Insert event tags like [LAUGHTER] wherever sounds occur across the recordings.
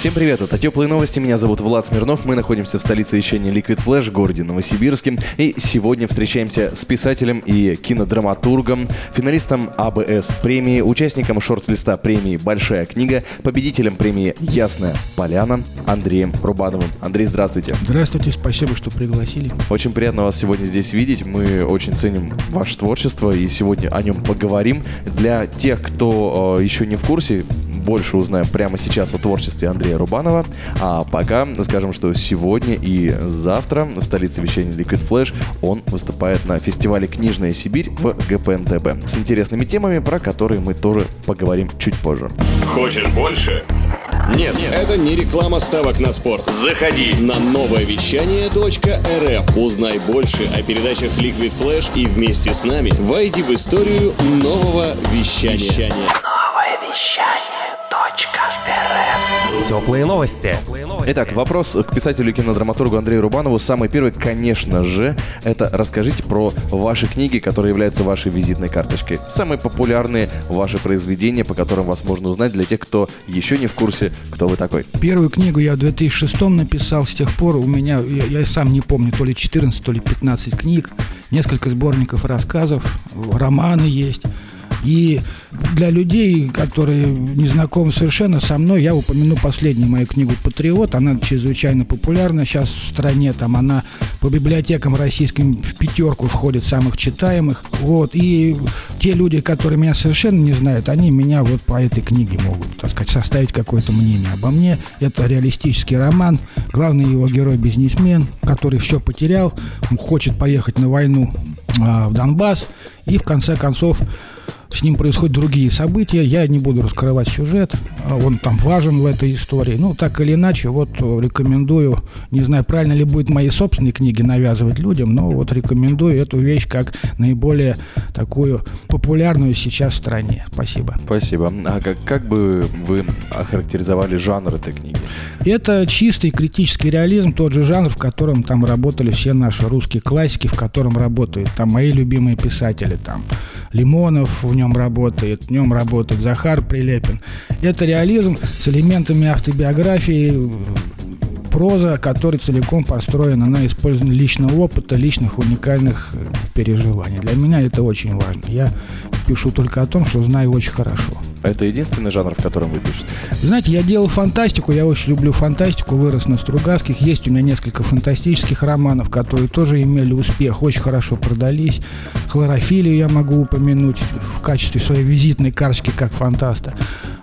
Всем привет, это Теплые новости, меня зовут Влад Смирнов, мы находимся в столице вещания Liquid Flash, городе Новосибирске, и сегодня встречаемся с писателем и кинодраматургом, финалистом АБС премии, участником шорт-листа премии «Большая книга», победителем премии «Ясная поляна» Андреем Рубановым. Андрей, здравствуйте. Здравствуйте, спасибо, что пригласили. Очень приятно вас сегодня здесь видеть, мы очень ценим ваше творчество и сегодня о нем поговорим. Для тех, кто э, еще не в курсе, больше узнаем прямо сейчас о творчестве Андрея Рубанова. А пока скажем, что сегодня и завтра в столице вещания Liquid Flash он выступает на фестивале «Книжная Сибирь» в ГПНТБ с интересными темами, про которые мы тоже поговорим чуть позже. Хочешь больше? Нет, нет, это не реклама ставок на спорт. Заходи на новое вещание .рф. Узнай больше о передачах Liquid Flash и вместе с нами войди в историю нового вещания. Новое вещание. Теплые новости. Итак, вопрос к писателю и кинодраматургу Андрею Рубанову. Самый первый, конечно же, это расскажите про ваши книги, которые являются вашей визитной карточкой. Самые популярные ваши произведения, по которым вас можно узнать для тех, кто еще не в курсе, кто вы такой. Первую книгу я в 2006 написал, с тех пор у меня, я, я сам не помню, то ли 14, то ли 15 книг, несколько сборников рассказов, романы есть. И для людей, которые не знакомы совершенно со мной, я упомяну последнюю мою книгу «Патриот». Она чрезвычайно популярна сейчас в стране. Там она по библиотекам российским в пятерку входит самых читаемых. Вот. И те люди, которые меня совершенно не знают, они меня вот по этой книге могут, так сказать, составить какое-то мнение обо мне. Это реалистический роман. Главный его герой – бизнесмен, который все потерял, хочет поехать на войну а, в Донбасс. И в конце концов с ним происходят другие события. Я не буду раскрывать сюжет, а он там важен в этой истории. Ну, так или иначе, вот э, рекомендую, не знаю, правильно ли будет мои собственные книги навязывать людям, но вот рекомендую эту вещь как наиболее такую популярную сейчас в стране. Спасибо. Спасибо. А как, как бы вы охарактеризовали жанр этой книги? Это чистый критический реализм, тот же жанр, в котором там работали все наши русские классики, в котором работают там мои любимые писатели, там Лимонов в нем работает, в нем работает Захар Прилепин. Это реализм с элементами автобиографии, проза, которая целиком построена на использовании личного опыта, личных уникальных э, переживаний. Для меня это очень важно. Я пишу только о том, что знаю очень хорошо. Это единственный жанр, в котором вы пишете? Знаете, я делал фантастику, я очень люблю фантастику, вырос на Стругацких. Есть у меня несколько фантастических романов, которые тоже имели успех, очень хорошо продались. Хлорофилию я могу упомянуть в качестве своей визитной карточки как фантаста.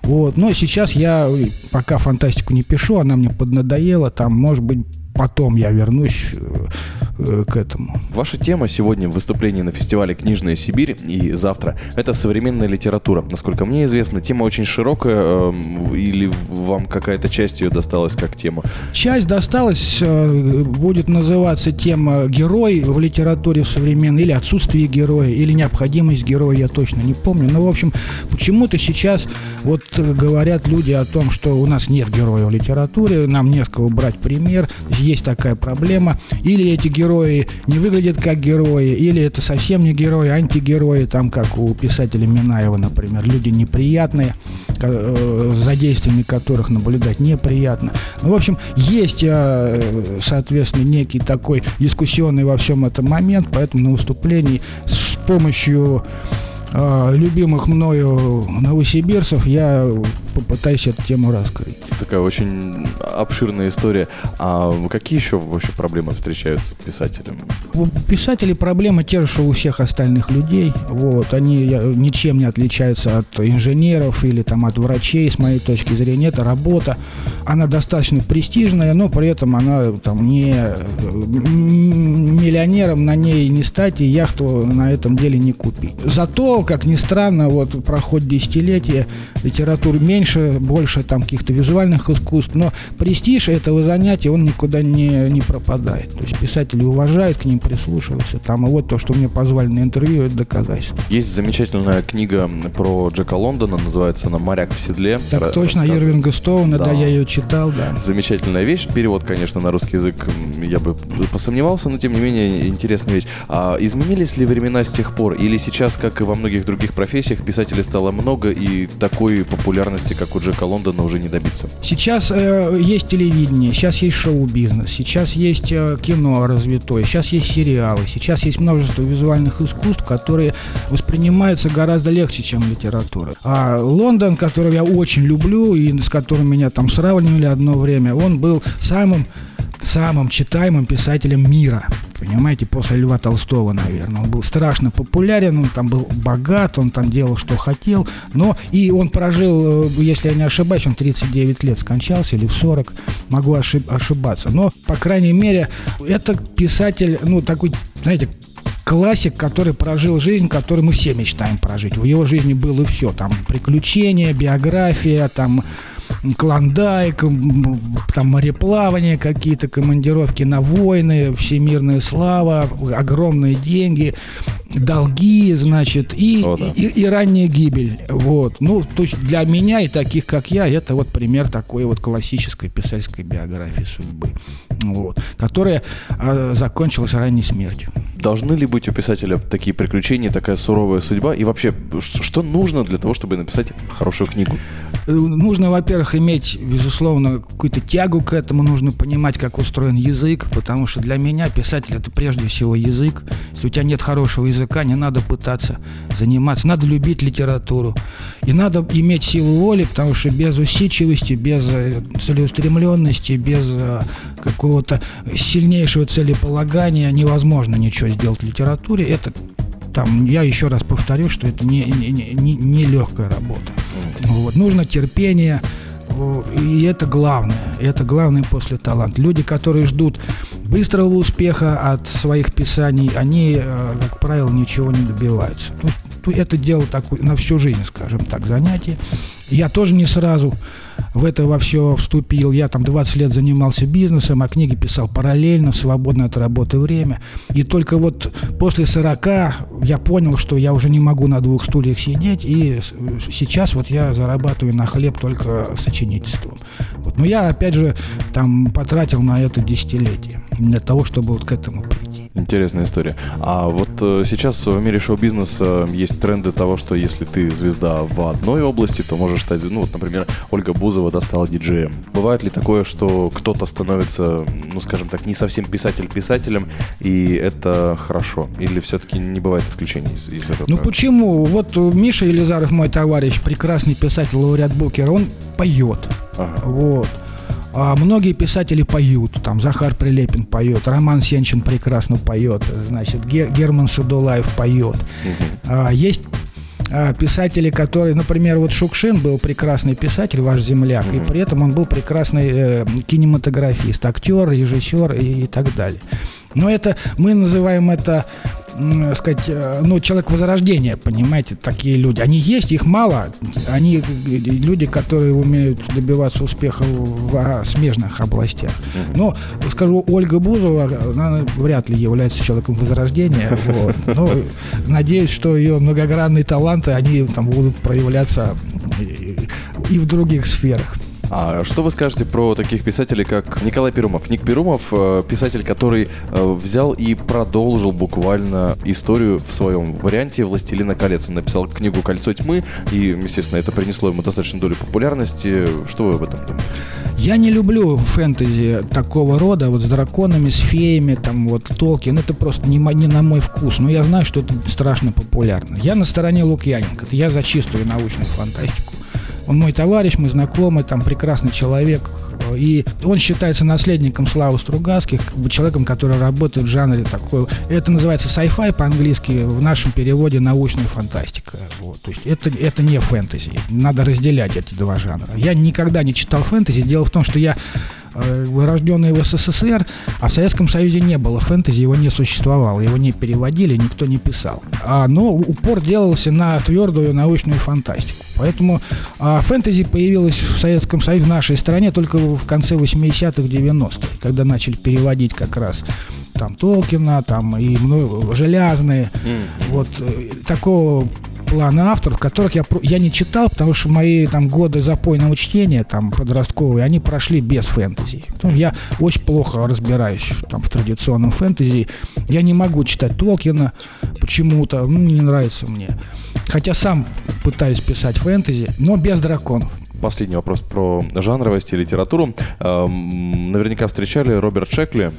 Вот. Но сейчас я пока фантастику не пишу, она мне поднадоела. Там, может быть, потом я вернусь э, э, к этому. Ваша тема сегодня в выступлении на фестивале «Книжная Сибирь» и завтра – это современная литература. Насколько мне известно, тема очень широкая, э, или вам какая-то часть ее досталась как тема? Часть досталась, э, будет называться тема «Герой в литературе современной», или «Отсутствие героя», или «Необходимость героя», я точно не помню. Но, в общем, почему-то сейчас вот э, говорят люди о том, что у нас нет героя в литературе, нам не с кого брать пример есть такая проблема. Или эти герои не выглядят как герои, или это совсем не герои, а антигерои, там как у писателя Минаева, например, люди неприятные, э, за действиями которых наблюдать неприятно. Ну, в общем, есть, э, соответственно, некий такой дискуссионный во всем этом момент, поэтому на выступлении с помощью э, любимых мною новосибирцев я попытаюсь эту тему раскрыть. Такая очень обширная история. А какие еще вообще проблемы встречаются писателям? У писателей проблемы те же, что у всех остальных людей. Вот. Они ничем не отличаются от инженеров или там, от врачей, с моей точки зрения. Это работа. Она достаточно престижная, но при этом она там, не миллионером на ней не стать и яхту на этом деле не купить. Зато, как ни странно, вот проходит десятилетие, литературы меньше, меньше, больше там каких-то визуальных искусств, но престиж этого занятия, он никуда не, не пропадает. То есть писатели уважают, к ним прислушиваются. Там, и вот то, что мне позвали на интервью, это доказательство. Есть замечательная книга про Джека Лондона, называется она «Моряк в седле». Так точно, Ирвинга Стоуна, да. да, я ее читал читал, да. Замечательная вещь. Перевод, конечно, на русский язык я бы посомневался, но тем не менее интересная вещь. А изменились ли времена с тех пор? Или сейчас, как и во многих других профессиях, писателей стало много и такой популярности, как у Джека Лондона, уже не добиться? Сейчас э, есть телевидение, сейчас есть шоу-бизнес, сейчас есть э, кино развитое, сейчас есть сериалы, сейчас есть множество визуальных искусств, которые воспринимаются гораздо легче, чем литература. А Лондон, который я очень люблю и с которым меня там сравнивали одно время, он был самым самым читаемым писателем мира. Понимаете, после Льва Толстого, наверное. Он был страшно популярен, он там был богат, он там делал, что хотел. Но и он прожил, э, если я не ошибаюсь, он 39 лет скончался или в 40. Могу ошиб- ошибаться. Но, по крайней мере, это писатель, ну, такой, знаете, классик, который прожил жизнь, которую мы все мечтаем прожить. В его жизни было все. Там приключения, биография, там клондайк, там мореплавание какие-то, командировки на войны, всемирная слава, огромные деньги, долги, значит, и, О, да. и, и ранняя гибель. Вот. Ну, то есть для меня и таких, как я, это вот пример такой вот классической писательской биографии судьбы, вот, которая э, закончилась ранней смертью. Должны ли быть у писателя такие приключения, такая суровая судьба? И вообще, что нужно для того, чтобы написать хорошую книгу? Э, нужно, во-первых, иметь, безусловно, какую-то тягу к этому, нужно понимать, как устроен язык, потому что для меня писатель это прежде всего язык. Если у тебя нет хорошего языка, не надо пытаться заниматься, надо любить литературу. И надо иметь силу воли, потому что без усидчивости, без э, целеустремленности, без э, какого-то сильнейшего целеполагания невозможно ничего сделать в литературе. Это там, я еще раз повторю, что это не, не, не, не легкая работа. Вот. Нужно терпение, и это главное. Это главное после таланта. Люди, которые ждут быстрого успеха от своих писаний, они, э, как правило, ничего не добиваются. Это дело такое на всю жизнь, скажем так, занятие. Я тоже не сразу в это во все вступил. Я там 20 лет занимался бизнесом, а книги писал параллельно, свободно от работы время. И только вот после 40 я понял, что я уже не могу на двух стульях сидеть, и сейчас вот я зарабатываю на хлеб только сочинительством. Вот. Но я, опять же, там потратил на это десятилетие для того, чтобы вот к этому прийти. Интересная история. А вот э, сейчас в мире шоу-бизнеса есть тренды того, что если ты звезда в одной области, то можешь стать, ну вот, например, Ольга Бузова да, стала диджеем. Бывает ли такое, что кто-то становится, ну скажем так, не совсем писатель писателем, и это хорошо? Или все-таки не бывает исключений из, из этого? Ну почему? Вот Миша Елизаров, мой товарищ, прекрасный писатель, лауреат Букера, он поет. Ага. Вот. А многие писатели поют, там Захар Прилепин поет, Роман Сенчин прекрасно поет, значит, Герман Судулаев поет. Угу. Есть а, писатели, которые, например, вот Шукшин был прекрасный писатель, ваш земляк, mm-hmm. и при этом он был прекрасный э, кинематографист, актер, режиссер и, и так далее. Но это мы называем это сказать, э, ну, человек возрождения, понимаете, такие люди. Они есть, их мало. Они люди, которые умеют добиваться успеха в смежных областях. Но, скажу, Ольга Бузова, она вряд ли является человеком возрождения. [LAUGHS] Вот. Но надеюсь, что ее многогранные таланты, они там будут проявляться и в других сферах. А что вы скажете про таких писателей, как Николай Перумов? Ник Перумов э, писатель, который э, взял и продолжил буквально историю в своем варианте «Властелина колец». Он написал книгу «Кольцо тьмы», и, естественно, это принесло ему достаточно долю популярности. Что вы об этом думаете? Я не люблю фэнтези такого рода, вот с драконами, с феями, там вот Толкин, это просто не, не на мой вкус, но я знаю, что это страшно популярно. Я на стороне Лукьяненко, я за чистую научную фантастику. Он мой товарищ, мы знакомы, там прекрасный человек. И он считается наследником Славы Стругацких, как бы человеком, который работает в жанре такой. Это называется sci-fi по-английски, в нашем переводе научная фантастика. Вот. То есть это, это не фэнтези. Надо разделять эти два жанра. Я никогда не читал фэнтези. Дело в том, что я Э, рожденные в СССР, а в Советском Союзе не было фэнтези, его не существовало, его не переводили, никто не писал. А, но упор делался на твердую научную фантастику. Поэтому а, фэнтези появилось в Советском Союзе, в нашей стране, только в конце 80-х, 90-х, когда начали переводить как раз там Толкина, там и много, железные. Mm-hmm. Вот э, такого плана авторов, которых я, я не читал, потому что мои там годы запойного чтения, там, подростковые, они прошли без фэнтези. Я очень плохо разбираюсь там в традиционном фэнтези. Я не могу читать Толкина почему-то, ну, не нравится мне. Хотя сам пытаюсь писать фэнтези, но без драконов последний вопрос про жанровость и литературу. Эм, наверняка встречали Роберт Шекли.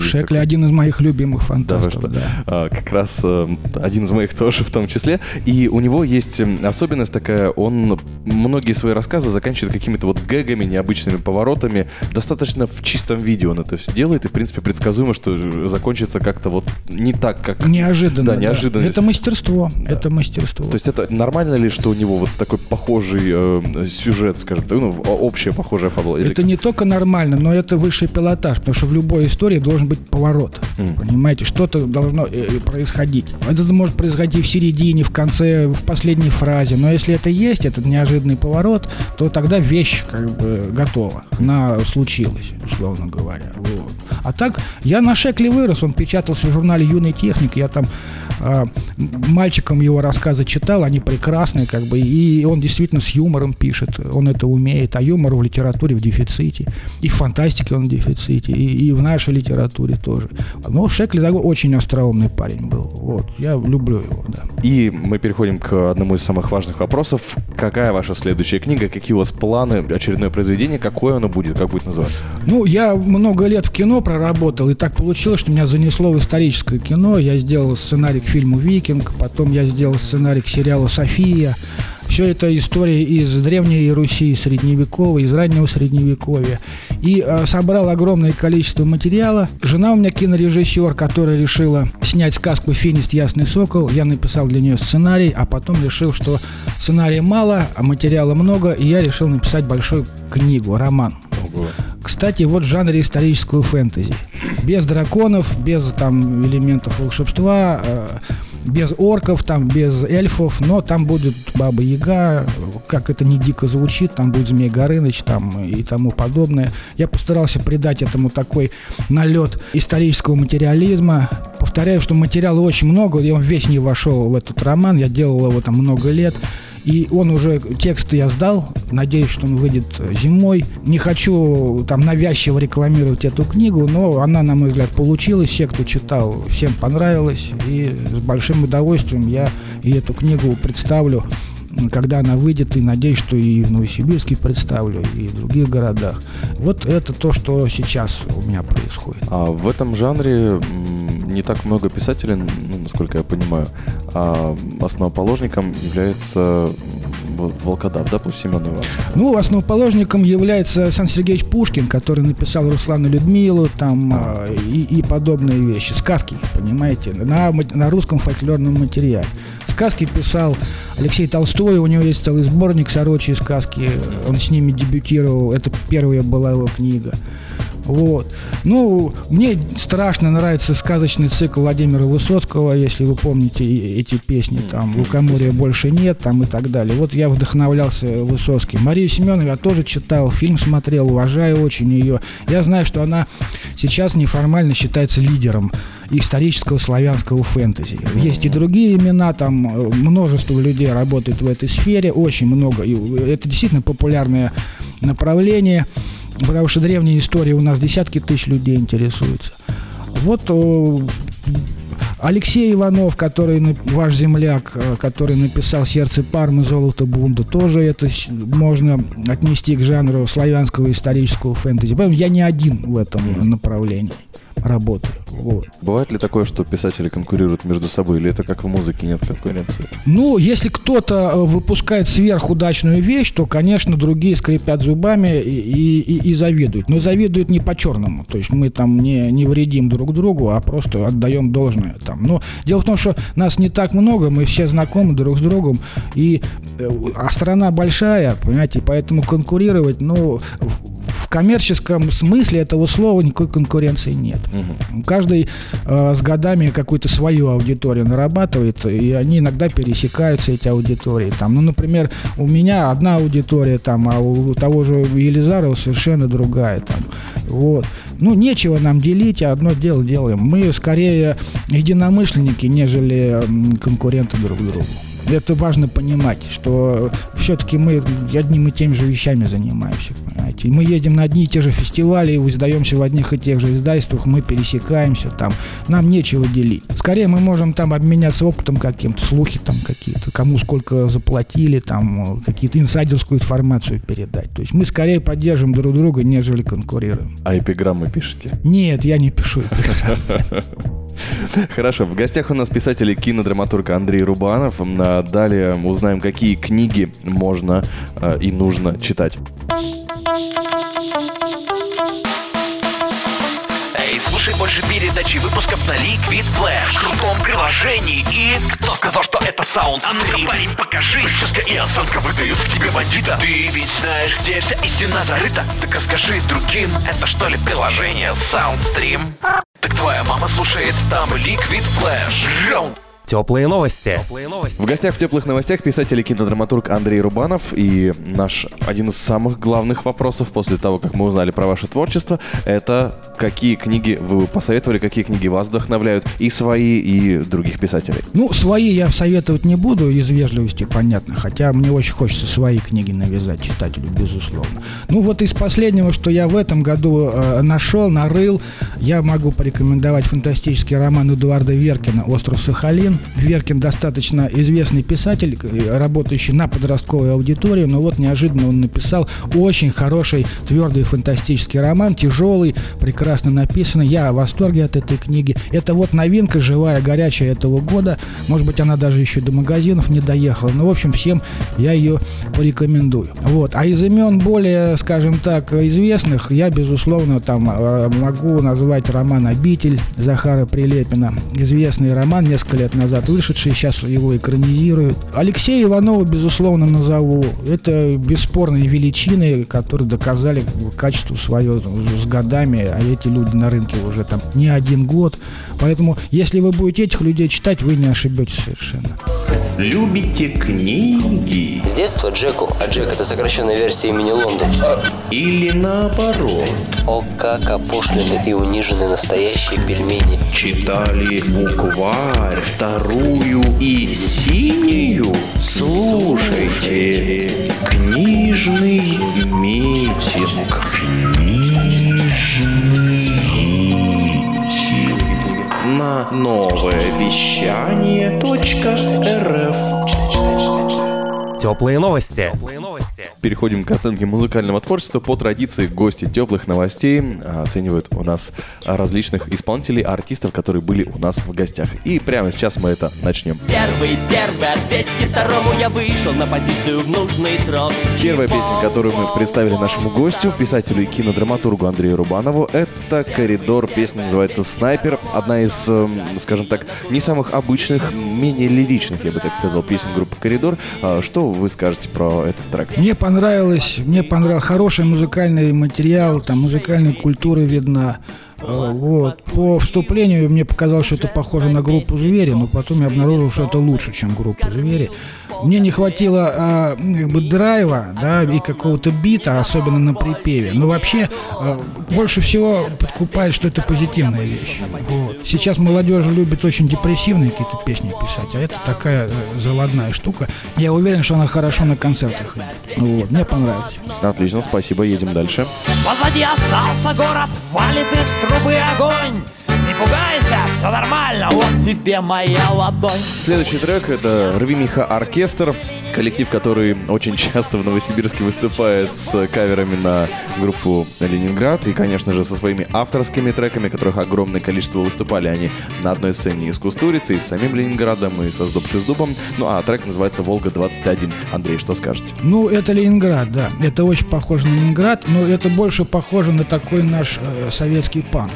Шекли один из моих любимых фантастов. Да, да. А, как раз э, один из моих тоже в том числе. И у него есть эм, особенность такая, он многие свои рассказы заканчивает какими-то вот гэгами, необычными поворотами. Достаточно в чистом виде он это все делает, и, в принципе, предсказуемо, что закончится как-то вот не так, как... Неожиданно. Да, неожиданно. Да. Это мастерство. Да. Это мастерство. То есть это нормально ли, что у него вот такой похожий э, сюжет, скажем так, ну, общая похожая фабула? Это не только нормально, но это высший пилотаж, потому что в любой истории должен быть поворот. Mm. Понимаете, что-то должно э, э, происходить. Это может происходить в середине, в конце, в последней фразе. Но если это есть, этот неожиданный поворот, то тогда вещь как бы готова. Она случилась, условно говоря. Вот. А так, я на Шекле вырос, он печатался в журнале «Юный техник», я там мальчикам его рассказы читал, они прекрасные, как бы, и он действительно с юмором пишет, он это умеет, а юмор в литературе в дефиците, и в фантастике он в дефиците, и, и в нашей литературе тоже. Но Шекли такой очень остроумный парень был. Вот. Я люблю его, да. И мы переходим к одному из самых важных вопросов. Какая ваша следующая книга? Какие у вас планы? Очередное произведение? Какое оно будет? Как будет называться? Ну, я много лет в кино проработал, и так получилось, что меня занесло в историческое кино. Я сделал сценарий к фильму «Викинг», потом я сделал сценарий к сериалу «София». Все это история из Древней Руси, Средневековой, из раннего Средневековья. И э, собрал огромное количество материала. Жена у меня кинорежиссер, которая решила снять сказку «Финист. Ясный сокол». Я написал для нее сценарий, а потом решил, что сценария мало, а материала много, и я решил написать большую книгу, роман. Кстати, вот в жанре историческую фэнтези. Без драконов, без там элементов волшебства, э, без орков, там без эльфов, но там будет Баба Яга, как это не дико звучит, там будет Змей Горыныч там и тому подобное. Я постарался придать этому такой налет исторического материализма. Повторяю, что материала очень много, он весь не вошел в этот роман, я делал его там много лет. И он уже, текст я сдал, надеюсь, что он выйдет зимой. Не хочу там навязчиво рекламировать эту книгу, но она, на мой взгляд, получилась. Все, кто читал, всем понравилось. И с большим удовольствием я и эту книгу представлю когда она выйдет, и надеюсь, что и в Новосибирске представлю, и в других городах. Вот это то, что сейчас у меня происходит. А в этом жанре не так много писателей, ну, насколько я понимаю, а основоположником является Волкодав, да, пусть Семенова? Ну, основоположником является Сан Сергеевич Пушкин, который написал Руслану Людмилу там а. и, и подобные вещи. Сказки, понимаете, на, на русском фольклорном материале. Сказки писал Алексей Толстой, у него есть целый сборник «Сорочьи сказки», он с ними дебютировал, это первая была его книга. Вот. Ну, мне страшно нравится сказочный цикл Владимира Высоцкого, если вы помните эти песни, там, «Лукоморья больше нет», там и так далее. Вот я вдохновлялся Высоцким. Марию Семенову я тоже читал, фильм смотрел, уважаю очень ее. Я знаю, что она сейчас неформально считается лидером исторического славянского фэнтези. Есть и другие имена, там э, множество людей работает в этой сфере, очень много. И это действительно популярное направление. Потому что древняя история у нас десятки тысяч людей интересуются. Вот Алексей Иванов, который ваш земляк, э, который написал «Сердце Пармы», «Золото Бунда», тоже это можно отнести к жанру славянского исторического фэнтези. Поэтому я не один в этом направлении работаю. Вот. Бывает ли такое, что писатели конкурируют между собой, или это как в музыке нет конкуренции? Ну, если кто-то э, выпускает сверхудачную вещь, то, конечно, другие скрипят зубами и, и, и завидуют. Но завидуют не по-черному. То есть мы там не, не вредим друг другу, а просто отдаем должное. Там. Но дело в том, что нас не так много, мы все знакомы друг с другом, и, э, а страна большая, понимаете, поэтому конкурировать, ну, коммерческом смысле этого слова никакой конкуренции нет. Угу. Каждый э, с годами какую-то свою аудиторию нарабатывает, и они иногда пересекаются, эти аудитории. Там, ну, например, у меня одна аудитория, там, а у того же Елизарова совершенно другая. Там. Вот. Ну, нечего нам делить, а одно дело делаем. Мы скорее единомышленники, нежели конкуренты друг другу. Это важно понимать, что все-таки мы одним и теми же вещами занимаемся, понимаете. Мы ездим на одни и те же фестивали, издаемся в одних и тех же издательствах, мы пересекаемся там. Нам нечего делить. Скорее мы можем там обменяться опытом каким-то, слухи там какие-то, кому сколько заплатили, там какие-то инсайдерскую информацию передать. То есть мы скорее поддерживаем друг друга, нежели конкурируем. А эпиграммы пишете? Нет, я не пишу эпиграммы. [LAUGHS] Хорошо, в гостях у нас писатель и кинодраматург Андрей Рубанов. А далее узнаем, какие книги можно э, и нужно читать. Эй, слушай больше передачи выпусков на Liquid Flash в крутом приложении. И кто сказал, что это саунд? А ну-ка, парень, покажи. Прическа и осанка выдают тебе бандита. Ты ведь знаешь, где вся истина зарыта. Так расскажи другим, это что ли приложение Soundstream? Твоя мама слушает там Liquid Flash. Раунд. Теплые новости. В гостях в теплых новостях писатель и кинодраматург Андрей Рубанов. И наш один из самых главных вопросов после того, как мы узнали про ваше творчество, это какие книги вы посоветовали, какие книги вас вдохновляют, и свои, и других писателей. Ну, свои я советовать не буду, из вежливости, понятно. Хотя мне очень хочется свои книги навязать читателю, безусловно. Ну, вот из последнего, что я в этом году э, нашел, нарыл, я могу порекомендовать фантастический роман Эдуарда Веркина «Остров Сахалин». Веркин достаточно известный писатель, э, работающий на подростковой аудитории, но вот неожиданно он написал очень хороший, твердый фантастический роман, тяжелый, прекрасно написанный. Я в восторге от этой книги. Это вот новинка, живая, горячая этого года. Может быть, она даже еще до магазинов не доехала. Но, в общем, всем я ее порекомендую. Вот. А из имен более, скажем так, известных, я, безусловно, там э, могу назвать роман «Обитель» Захара Прилепина. Известный роман несколько лет назад вышедший, сейчас его экранизируют. Алексея Иванова, безусловно, назову. Это бесспорные величины, которые доказали качество свое с годами, а эти люди на рынке уже там не один год. Поэтому, если вы будете этих людей читать, вы не ошибетесь совершенно. Любите книги? С детства Джеку, а Джек это сокращенная версия имени Лондон. Или наоборот? О, как опошлены и унижены настоящие пельмени. Читали букварь, вторую и синюю? Слушайте, книжный митинг. Книжный митинг. На новое вещание .рф Теплые новости. Переходим к оценке музыкального творчества. По традиции гости теплых новостей оценивают у нас различных исполнителей, артистов, которые были у нас в гостях. И прямо сейчас мы это начнем. Первый, первый, ответьте второму, я вышел на позицию в нужный срок. Первая песня, которую мы представили нашему гостю, писателю и кинодраматургу Андрею Рубанову, это «Коридор». Песня называется «Снайпер». Одна из, эм, скажем так, не самых обычных, менее лиричных, я бы так сказал, песен группы «Коридор». А Что вы скажете про этот трек? Мне понравилось, мне понравился хороший музыкальный материал, там музыкальная культура видна. Э, Вот. По вступлению мне показалось, что это похоже на группу «Звери», но потом я обнаружил, что это лучше, чем группа «Звери». Мне не хватило а, как бы драйва, да, и какого-то бита, особенно на припеве. Но вообще а, больше всего подкупает, что это позитивная вещь. Вот. Сейчас молодежь любит очень депрессивные какие-то песни писать, а это такая э, заводная штука. Я уверен, что она хорошо на концертах идет. Вот. Мне понравилось. Отлично, спасибо, едем дальше. Позади остался город, валит из трубы огонь. Не пугайся, все нормально, вот тебе моя ладонь. Следующий трек — это «Рви Миха Оркестр». Коллектив, который очень часто в Новосибирске выступает с каверами на группу «Ленинград» и, конечно же, со своими авторскими треками, которых огромное количество выступали они на одной сцене и с Кустурицей, и с самим Ленинградом, и со «Сдобши с дубом». Ну, а трек называется «Волга-21». Андрей, что скажете? Ну, это Ленинград, да. Это очень похоже на Ленинград, но это больше похоже на такой наш э, советский панк.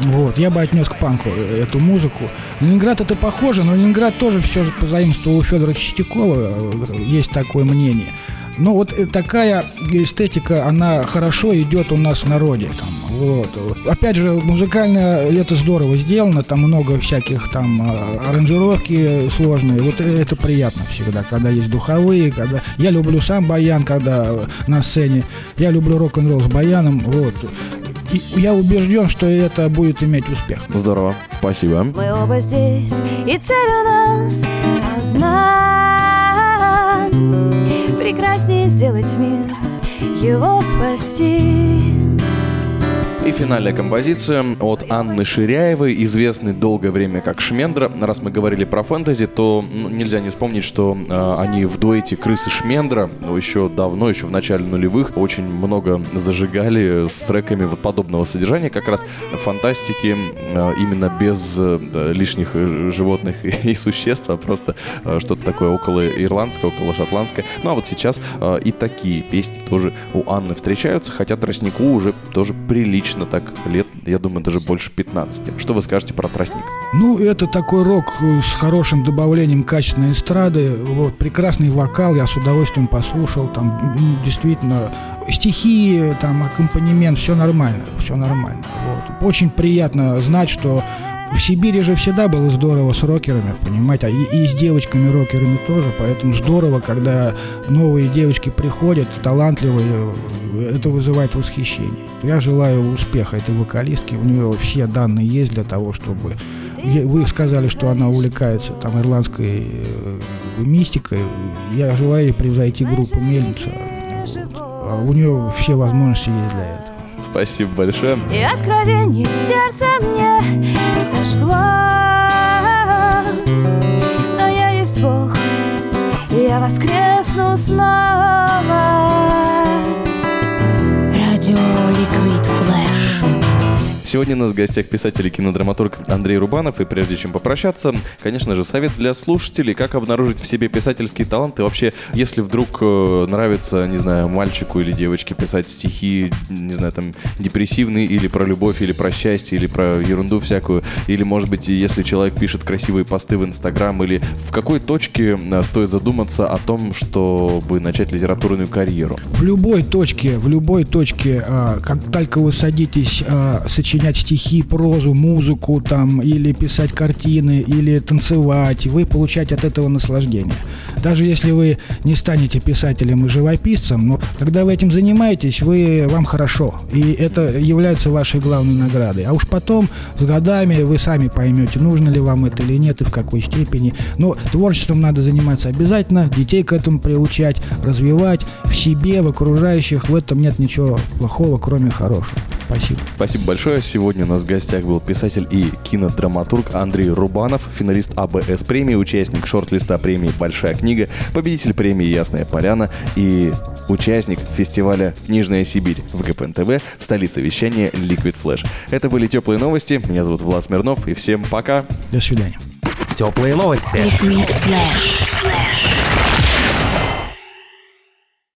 Вот, я бы отнес к панку э, эту музыку. Ленинград это похоже, но Ленинград тоже все позаимствовал у Федора Чистякова, э, есть такое мнение. Но вот э, такая эстетика, она хорошо идет у нас в народе. Там, вот. Опять же, музыкально это здорово сделано, там много всяких там а, аранжировки сложные. Вот это приятно всегда, когда есть духовые, когда... Я люблю сам баян, когда на сцене. Я люблю рок-н-ролл с баяном. Вот и я убежден, что это будет иметь успех. Здорово, спасибо. Мы оба здесь, и цель у нас одна. Прекраснее сделать мир, его спасти. И финальная композиция от Анны Ширяевой, известной долгое время как Шмендра. Раз мы говорили про фэнтези, то ну, нельзя не вспомнить, что э, они в дуэте Крысы Шмендра ну, еще давно, еще в начале нулевых, очень много зажигали с треками вот подобного содержания, как раз фантастики э, именно без э, лишних э, животных [LAUGHS] и существ, а просто э, что-то такое около ирландское, около шотландское. Ну а вот сейчас э, и такие песни тоже у Анны встречаются, хотя тростнику уже тоже прилично так лет, я думаю, даже больше 15. Что вы скажете про тростник? Ну, это такой рок с хорошим добавлением качественной эстрады. Вот, прекрасный вокал, я с удовольствием послушал. Там действительно стихи, там аккомпанемент, все нормально, все нормально. Вот. Очень приятно знать, что в Сибири же всегда было здорово с рокерами, понимаете, и, и с девочками-рокерами тоже, поэтому здорово, когда новые девочки приходят, талантливые, это вызывает восхищение. Я желаю успеха этой вокалистке, у нее все данные есть для того, чтобы... Вы сказали, что она увлекается там ирландской э, мистикой, я желаю ей превзойти группу Мельница. Вот. А у нее все возможности есть для этого. Спасибо большое. И откровение сердце мне сожгло. Но я есть Бог И я воскресну снова. Радио Liquid Flash Сегодня у нас в гостях писатель и кинодраматург Андрей Рубанов. И прежде чем попрощаться, конечно же, совет для слушателей, как обнаружить в себе писательский талант. И вообще, если вдруг э, нравится, не знаю, мальчику или девочке писать стихи, не знаю, там, депрессивные, или про любовь, или про счастье, или про ерунду всякую, или, может быть, если человек пишет красивые посты в Инстаграм, или в какой точке э, стоит задуматься о том, чтобы начать литературную карьеру? В любой точке, в любой точке, а, как только вы садитесь а, сочинять стихи, прозу, музыку там, или писать картины, или танцевать, вы получаете от этого наслаждение. Даже если вы не станете писателем и живописцем, но когда вы этим занимаетесь, вы, вам хорошо. И это является вашей главной наградой. А уж потом, с годами, вы сами поймете, нужно ли вам это или нет, и в какой степени. Но творчеством надо заниматься обязательно, детей к этому приучать, развивать в себе, в окружающих. В этом нет ничего плохого, кроме хорошего. Спасибо. Спасибо большое. Сегодня у нас в гостях был писатель и кинодраматург Андрей Рубанов, финалист АБС премии, участник шорт-листа премии «Большая книга», победитель премии «Ясная поляна» и участник фестиваля «Книжная Сибирь» в ГПНТВ в столице вещания Liquid Flash. Это были теплые новости. Меня зовут Влад Смирнов, и всем пока. До свидания. Теплые новости. Liquid Flash